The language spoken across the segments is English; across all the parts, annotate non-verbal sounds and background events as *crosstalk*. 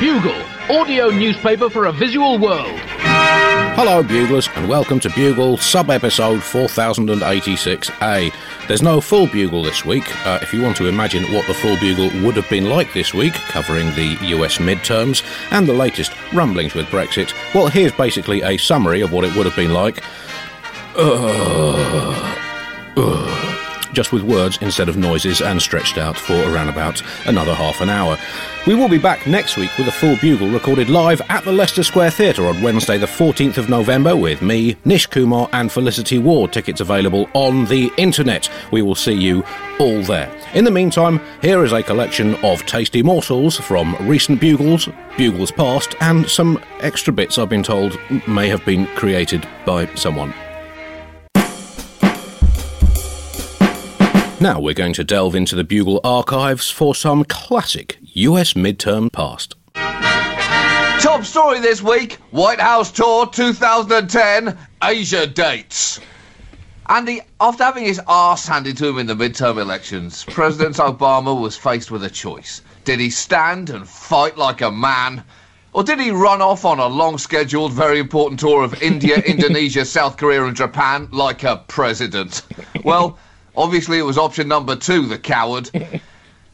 Bugle, audio newspaper for a visual world. Hello, Buglers, and welcome to Bugle sub episode 4086A. There's no full Bugle this week. Uh, if you want to imagine what the full Bugle would have been like this week, covering the US midterms and the latest rumblings with Brexit, well, here's basically a summary of what it would have been like. Uh, uh just with words instead of noises and stretched out for around about another half an hour. We will be back next week with a full bugle recorded live at the Leicester Square Theatre on Wednesday, the 14th of November, with me, Nish Kumar, and Felicity Ward. Tickets available on the internet. We will see you all there. In the meantime, here is a collection of tasty morsels from recent bugles, bugles past, and some extra bits I've been told may have been created by someone. Now we're going to delve into the Bugle archives for some classic US midterm past. Top story this week White House Tour 2010 Asia dates. Andy, after having his arse handed to him in the midterm elections, President Obama was faced with a choice. Did he stand and fight like a man? Or did he run off on a long scheduled, very important tour of India, *laughs* Indonesia, South Korea, and Japan like a president? Well, Obviously, it was option number two, the coward. *laughs*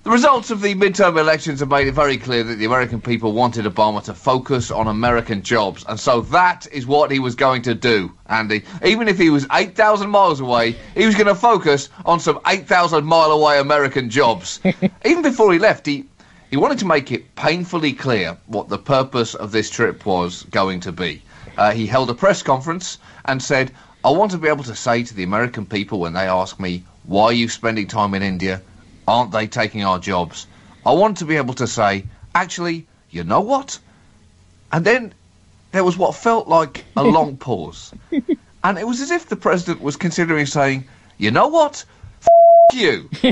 The results of the midterm elections have made it very clear that the American people wanted Obama to focus on American jobs, and so that is what he was going to do, Andy. Even if he was 8,000 miles away, he was going to focus on some 8,000 mile away American jobs. *laughs* Even before he left, he, he wanted to make it painfully clear what the purpose of this trip was going to be. Uh, he held a press conference and said, I want to be able to say to the American people when they ask me, why are you spending time in India? Aren't they taking our jobs? I want to be able to say, actually, you know what? And then there was what felt like a *laughs* long pause. And it was as if the president was considering saying, you know what? F you. *laughs*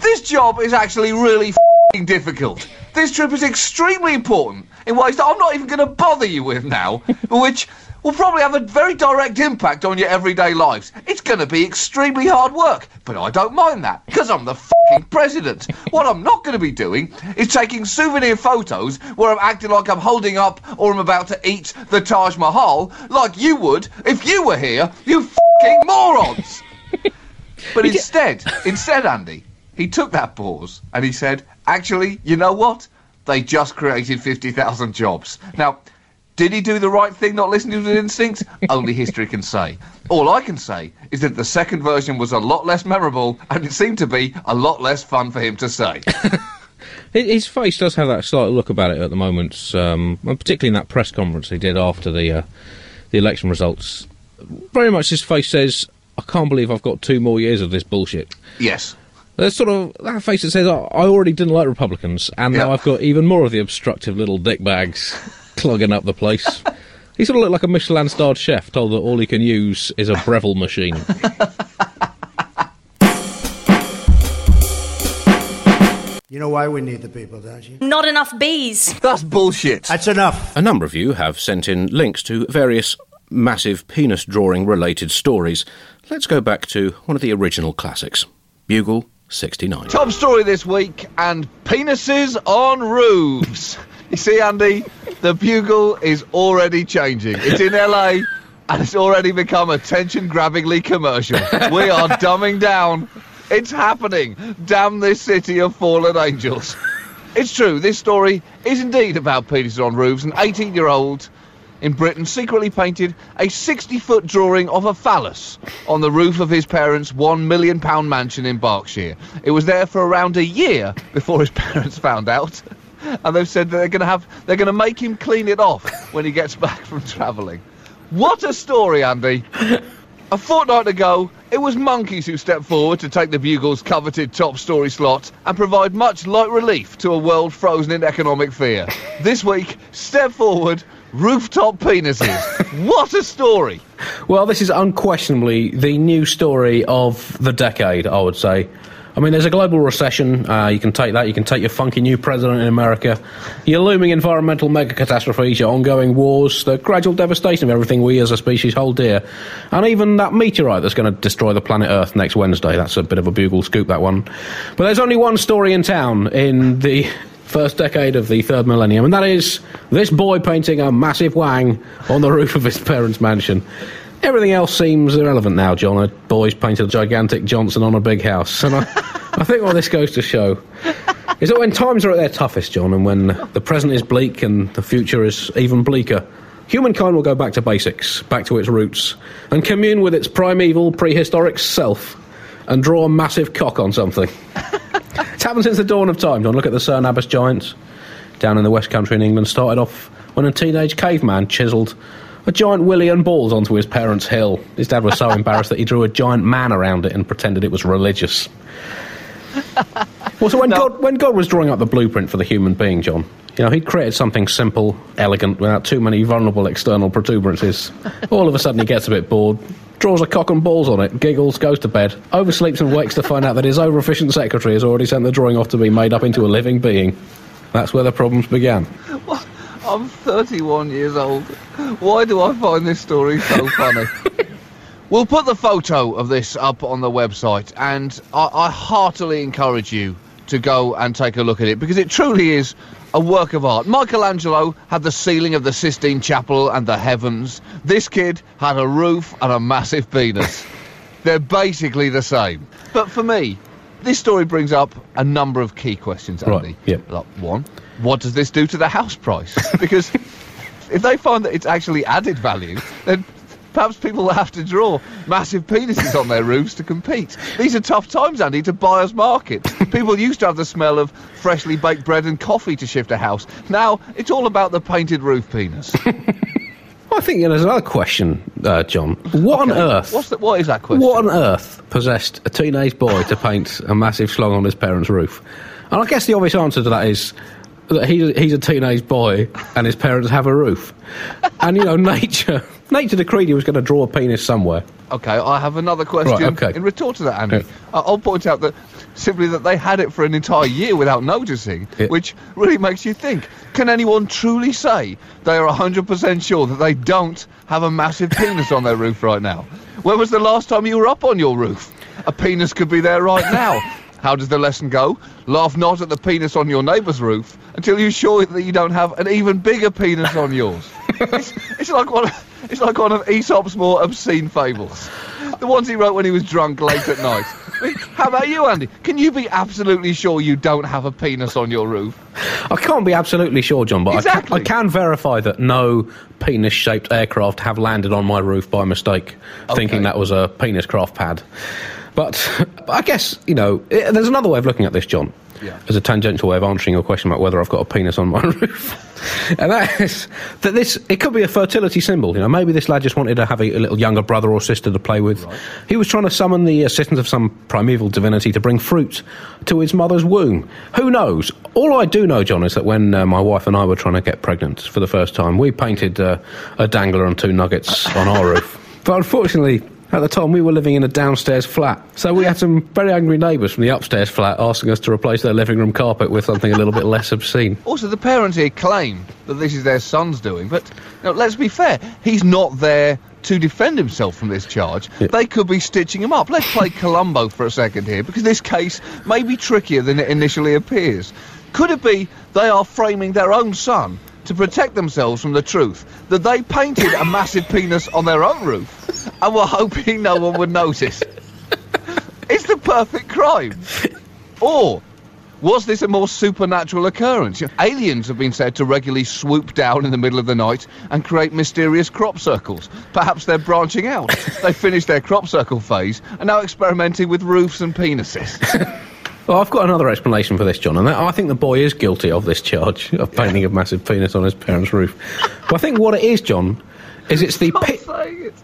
this job is actually really difficult. This trip is extremely important in ways that I'm not even going to bother you with now, *laughs* which will probably have a very direct impact on your everyday lives. It's going to be extremely hard work, but I don't mind that because I'm the fucking president. What I'm not going to be doing is taking souvenir photos where I'm acting like I'm holding up or I'm about to eat the Taj Mahal like you would if you were here, you fucking morons. *laughs* But instead, instead, Andy, he took that pause and he said, actually, you know what? They just created 50,000 jobs. Now, did he do the right thing, not listening to his instincts? *laughs* Only history can say. All I can say is that the second version was a lot less memorable, and it seemed to be a lot less fun for him to say. *laughs* his face does have that slight look about it at the moment, um, particularly in that press conference he did after the uh, the election results. Very much his face says, "I can't believe I've got two more years of this bullshit." Yes. There's sort of that face that says, oh, "I already didn't like Republicans, and yep. now I've got even more of the obstructive little dickbags." *laughs* clogging up the place. He sort of looked like a Michelin starred chef told that all he can use is a Breville machine. You know why we need the people, don't you? Not enough bees. That's bullshit. That's enough. A number of you have sent in links to various massive penis drawing related stories. Let's go back to one of the original classics Bugle 69. Top story this week and penises on roofs. *laughs* You see, Andy, the bugle is already changing. It's in LA and it's already become attention grabbingly commercial. We are *laughs* dumbing down. It's happening. Damn this city of fallen angels. It's true, this story is indeed about penises on roofs. An 18 year old in Britain secretly painted a 60 foot drawing of a phallus on the roof of his parents' £1 million mansion in Berkshire. It was there for around a year before his *laughs* parents found out and they've said that they're going to have they're going to make him clean it off when he gets *laughs* back from travelling. What a story, Andy! A fortnight ago, it was monkeys who stepped forward to take the Bugle's coveted top story slot and provide much light relief to a world frozen in economic fear. This week, step forward rooftop penises. *laughs* what a story! Well, this is unquestionably the new story of the decade, I would say. I mean, there's a global recession. Uh, you can take that. You can take your funky new president in America, your looming environmental mega catastrophes, your ongoing wars, the gradual devastation of everything we as a species hold dear, and even that meteorite that's going to destroy the planet Earth next Wednesday. That's a bit of a bugle scoop, that one. But there's only one story in town in the first decade of the third millennium, and that is this boy painting a massive wang on the *laughs* roof of his parents' mansion. Everything else seems irrelevant now, John. A boy's painted a gigantic Johnson on a big house. And I, I think what this goes to show is that when times are at their toughest, John, and when the present is bleak and the future is even bleaker, humankind will go back to basics, back to its roots, and commune with its primeval, prehistoric self and draw a massive cock on something. *laughs* it's happened since the dawn of time, John. Look at the Cerne Abbas giants down in the West Country in England. Started off when a teenage caveman chiselled a giant willy and balls onto his parents' hill. His dad was so *laughs* embarrassed that he drew a giant man around it and pretended it was religious. well, so when no. God when God was drawing up the blueprint for the human being, John, you know, he'd created something simple, elegant, without too many vulnerable external protuberances. All of a sudden, he gets a bit bored, draws a cock and balls on it, giggles, goes to bed, oversleeps and wakes to find out that his over-efficient secretary has already sent the drawing off to be made up into a living being. That's where the problems began. I'm 31 years old. Why do I find this story so *laughs* funny? we'll put the photo of this up on the website, and I, I heartily encourage you to go and take a look at it because it truly is a work of art. Michelangelo had the ceiling of the Sistine Chapel and the heavens. This kid had a roof and a massive penis. *laughs* They're basically the same. But for me, this story brings up a number of key questions, Andy. Right, yep. Like, one, what does this do to the house price? *laughs* Because if they find that it's actually added value, then perhaps people will have to draw massive penises on their roofs to compete. These are tough times, Andy, to buyer's market. People used to have the smell of freshly baked bread and coffee to shift a house. Now it's all about the painted roof penis. *laughs* I think you know, there's another question, uh, John. What okay. on earth? What's the, what is that question? What on earth possessed a teenage boy to paint a massive slong on his parents' roof? And I guess the obvious answer to that is that he's a, he's a teenage boy and his parents have a roof. And you know, *laughs* nature Nature decreed he was going to draw a penis somewhere. Okay, I have another question. Right, okay. In retort to that, Andy, okay. I'll point out that simply that they had it for an entire year without noticing, yeah. which really makes you think. Can anyone truly say they are 100% sure that they don't have a massive penis on their roof right now? When was the last time you were up on your roof? A penis could be there right now. How does the lesson go? Laugh not at the penis on your neighbour's roof until you're sure that you don't have an even bigger penis on yours. it's, it's, like one. It's like one of Aesop's more obscene fables. The ones he wrote when he was drunk late at night. How about you, Andy? Can you be absolutely sure you don't have a penis on your roof? I can't be absolutely sure, John, but exactly. I, can, I, can, verify that no penis-shaped aircraft have landed on my roof by mistake, okay. thinking that was a penis craft pad. But *laughs* I guess, you know, it, there's another way of looking at this, John. Yeah. As a tangential way of answering your question about whether I've got a penis on my *laughs* roof. and that is that this, it could be a fertility symbol. You know, maybe this lad just wanted to have a, a little younger brother or sister to play with. Right. He was trying to summon the assistance of some primeval divinity to bring fruit to his mother's womb. Who knows? All I do know, John, is that when uh, my wife and I were trying to get pregnant for the first time, we painted uh, a dangler and two nuggets on our roof. *laughs* But unfortunately, at the time, we were living in a downstairs flat, so we had some very angry neighbours from the upstairs flat asking us to replace their living room carpet with something a little bit less obscene. *laughs* Also, the parents here claim that this is their son's doing, but know, let's be fair, he's not there to defend himself from this charge. They could be stitching him up. Let's play *laughs* Columbo for a second here, because this case may be trickier than it initially appears. Could it be they are framing their own son to protect themselves from the truth that they painted a massive penis on their own roof and were hoping no one would notice. *laughs* It's the perfect crime. Or was this a more supernatural occurrence? Aliens have been said to regularly swoop down in the middle of the night and create mysterious crop circles. Perhaps they're branching out. *laughs* they finished their crop circle phase and now experimenting with roofs and penises. *laughs* Well, I've got another explanation for this, John, and I think the boy is guilty of this charge of painting a massive penis on his parents' roof. but I think what it is, John, is it's the pitch. It.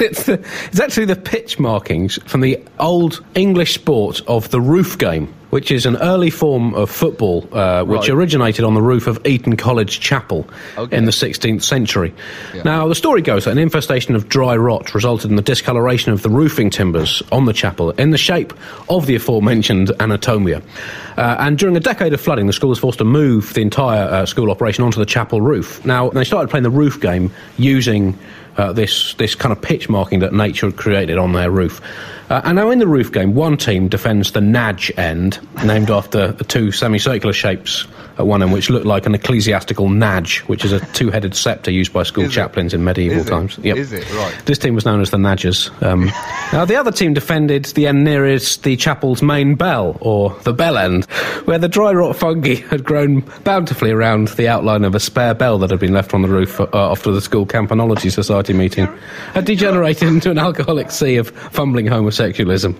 *laughs* it's, the, it's actually the pitch markings from the old English sport of the roof game which is an early form of football uh, which right. originated on the roof of Eton College Chapel okay. in the 16th century. Yeah. Now, the story goes that an infestation of dry rot resulted in the discoloration of the roofing timbers on the chapel in the shape of the aforementioned anatomia. Uh, and during a decade of flooding, the school was forced to move the entire uh, school operation onto the chapel roof. Now, they started playing the roof game using uh, this this kind of pitch marking that nature had created on their roof. Uh, and now in the roof game, one team defends the Nadge end, named after the two semicircular shapes at one end, which looked like an ecclesiastical nadge, which is a two-headed sceptre used by school Is it? chaplains in medieval Is it? times. Yep. Is it? Right. This team was known as the Nadgers. Um, *laughs* now, the other team defended the end nearest the chapel's main bell, or the bell end, where the dry rot fungi had grown bountifully around the outline of a spare bell that had been left on the roof uh, after the school Campanology Society meeting had degenerated into an alcoholic sea of fumbling homosexualism,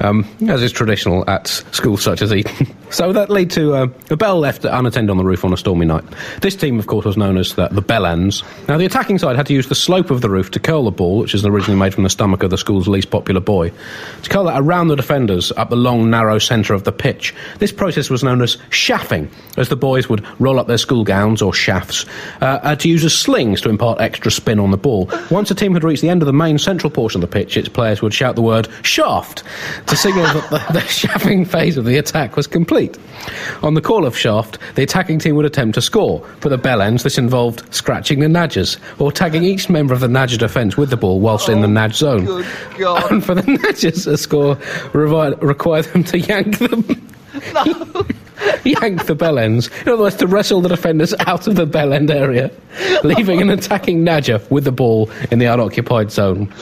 um, as is traditional at schools such as Eton. *laughs* so that led to uh, a bell left unattended on the roof on a stormy night. This team, of course, was known as the, the Bell Ends. Now, the attacking side had to use the slope of the roof to curl the ball, which is originally made from the stomach of the school's least popular boy, to curl that around the defenders up the long, narrow centre of the pitch. This process was known as shaffing, as the boys would roll up their school gowns or shafts uh, uh, to use as slings to impart extra spin on the ball. Once a team had reached the end of the main central portion of the pitch, its players would shout the word shaft to signal that the, *laughs* the shaffing phase of the attack was complete. On the call of shaft, the attacking team would attempt to score. For the bell ends, this involved scratching the Nadgers, or tagging each member of the Nadger defence with the ball whilst in the oh, Nadge zone. *laughs* And for the Nadgers, a score revi- required them to yank them. *laughs* *laughs* yank the bell ends. In other words, to wrestle the defenders out of the bell end area, *laughs* leaving an attacking Nadger with the ball in the unoccupied zone.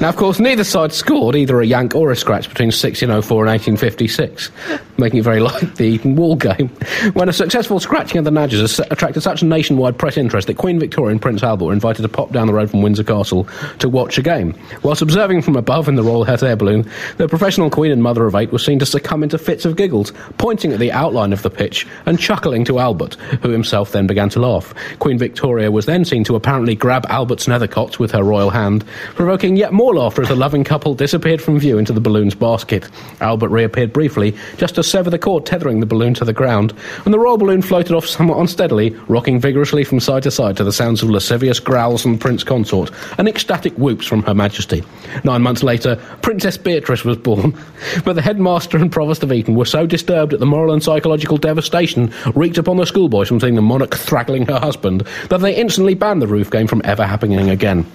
Now, of course, neither side scored either a yank or a scratch between 1604 and 1856, making it very *laughs* like the Eton Wall game. When a successful scratching of the Nadgers has attracted such nationwide press interest that Queen Victoria and Prince Albert were invited to pop down the road from Windsor Castle to watch a game. Whilst observing from above in the Royal Hot Air Balloon, the professional Queen and Mother of Eight was seen to succumb into fits of giggles, pointing at the outline of the pitch and chuckling to Albert, who himself then began to laugh. Queen Victoria was then seen to apparently grab Albert's nethercots with her royal hand, provoking yet more laughter as the loving couple disappeared from view into the balloon's basket. Albert reappeared briefly, just to sever the cord tethering the balloon to the ground, and the royal balloon floated off somewhat unsteadily, rocking vigorously from side to side to the sounds of lascivious growls from the prince consort and ecstatic whoops from her majesty. Nine months later, Princess Beatrice was born, *laughs* but the headmaster and provost of Eton were so disturbed at the moral and psychological devastation wreaked upon the schoolboys from seeing the monarch thraggling her husband that they instantly banned the roof game from ever happening again.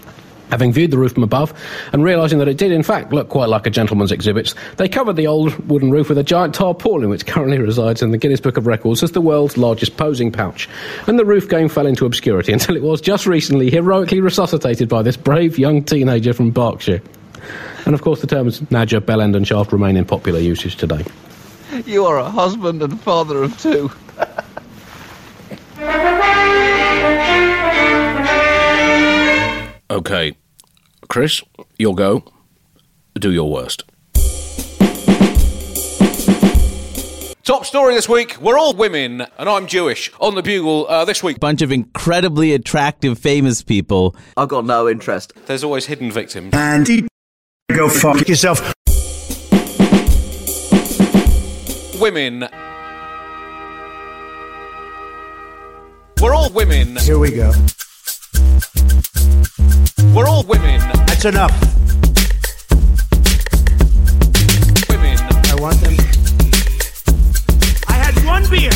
Having viewed the roof from above and realising that it did in fact look quite like a gentleman's exhibit, they covered the old wooden roof with a giant tarpaulin which currently resides in the Guinness Book of Records as the world's largest posing pouch. And the roof game fell into obscurity *laughs* until it was just recently heroically resuscitated by this brave young teenager from Berkshire. And of course the terms Nadger, Bellend and Shaft remain in popular usage today. *laughs* You are a husband and father of two. *laughs* Okay, Chris, you'll go. Do your worst. Top story this week. We're all women, and I'm Jewish. On the Bugle uh, this week. bunch of incredibly attractive famous people. I've got no interest. There's always hidden victims. And go fuck yourself. Women. We're all women. Here we go. We're all women. That's enough. Women. I want them. I had one beer.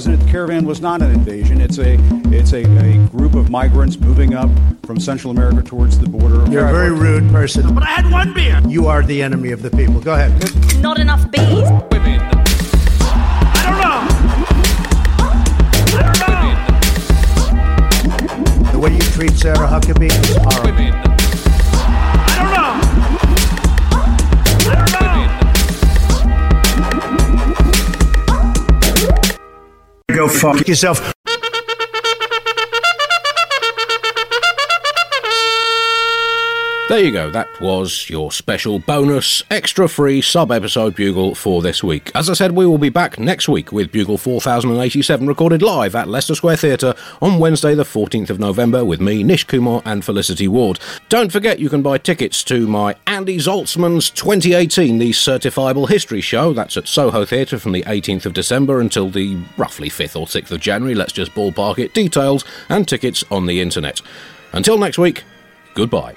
President, the caravan was not an invasion. It's a it's a, a group of migrants moving up from Central America towards the border. You're a very rude person. But I had one beer. You are the enemy of the people. Go ahead. Not enough bees. Women. I don't know. I don't know. The way you treat Sarah Huckabee is horrible. Go fuck yourself. There you go. That was your special bonus, extra free sub episode Bugle for this week. As I said, we will be back next week with Bugle 4087 recorded live at Leicester Square Theatre on Wednesday, the 14th of November, with me, Nish Kumar, and Felicity Ward. Don't forget you can buy tickets to my Andy Zaltzman's 2018 The Certifiable History Show. That's at Soho Theatre from the 18th of December until the roughly 5th or 6th of January. Let's just ballpark it. Details and tickets on the internet. Until next week, goodbye.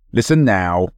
Listen now.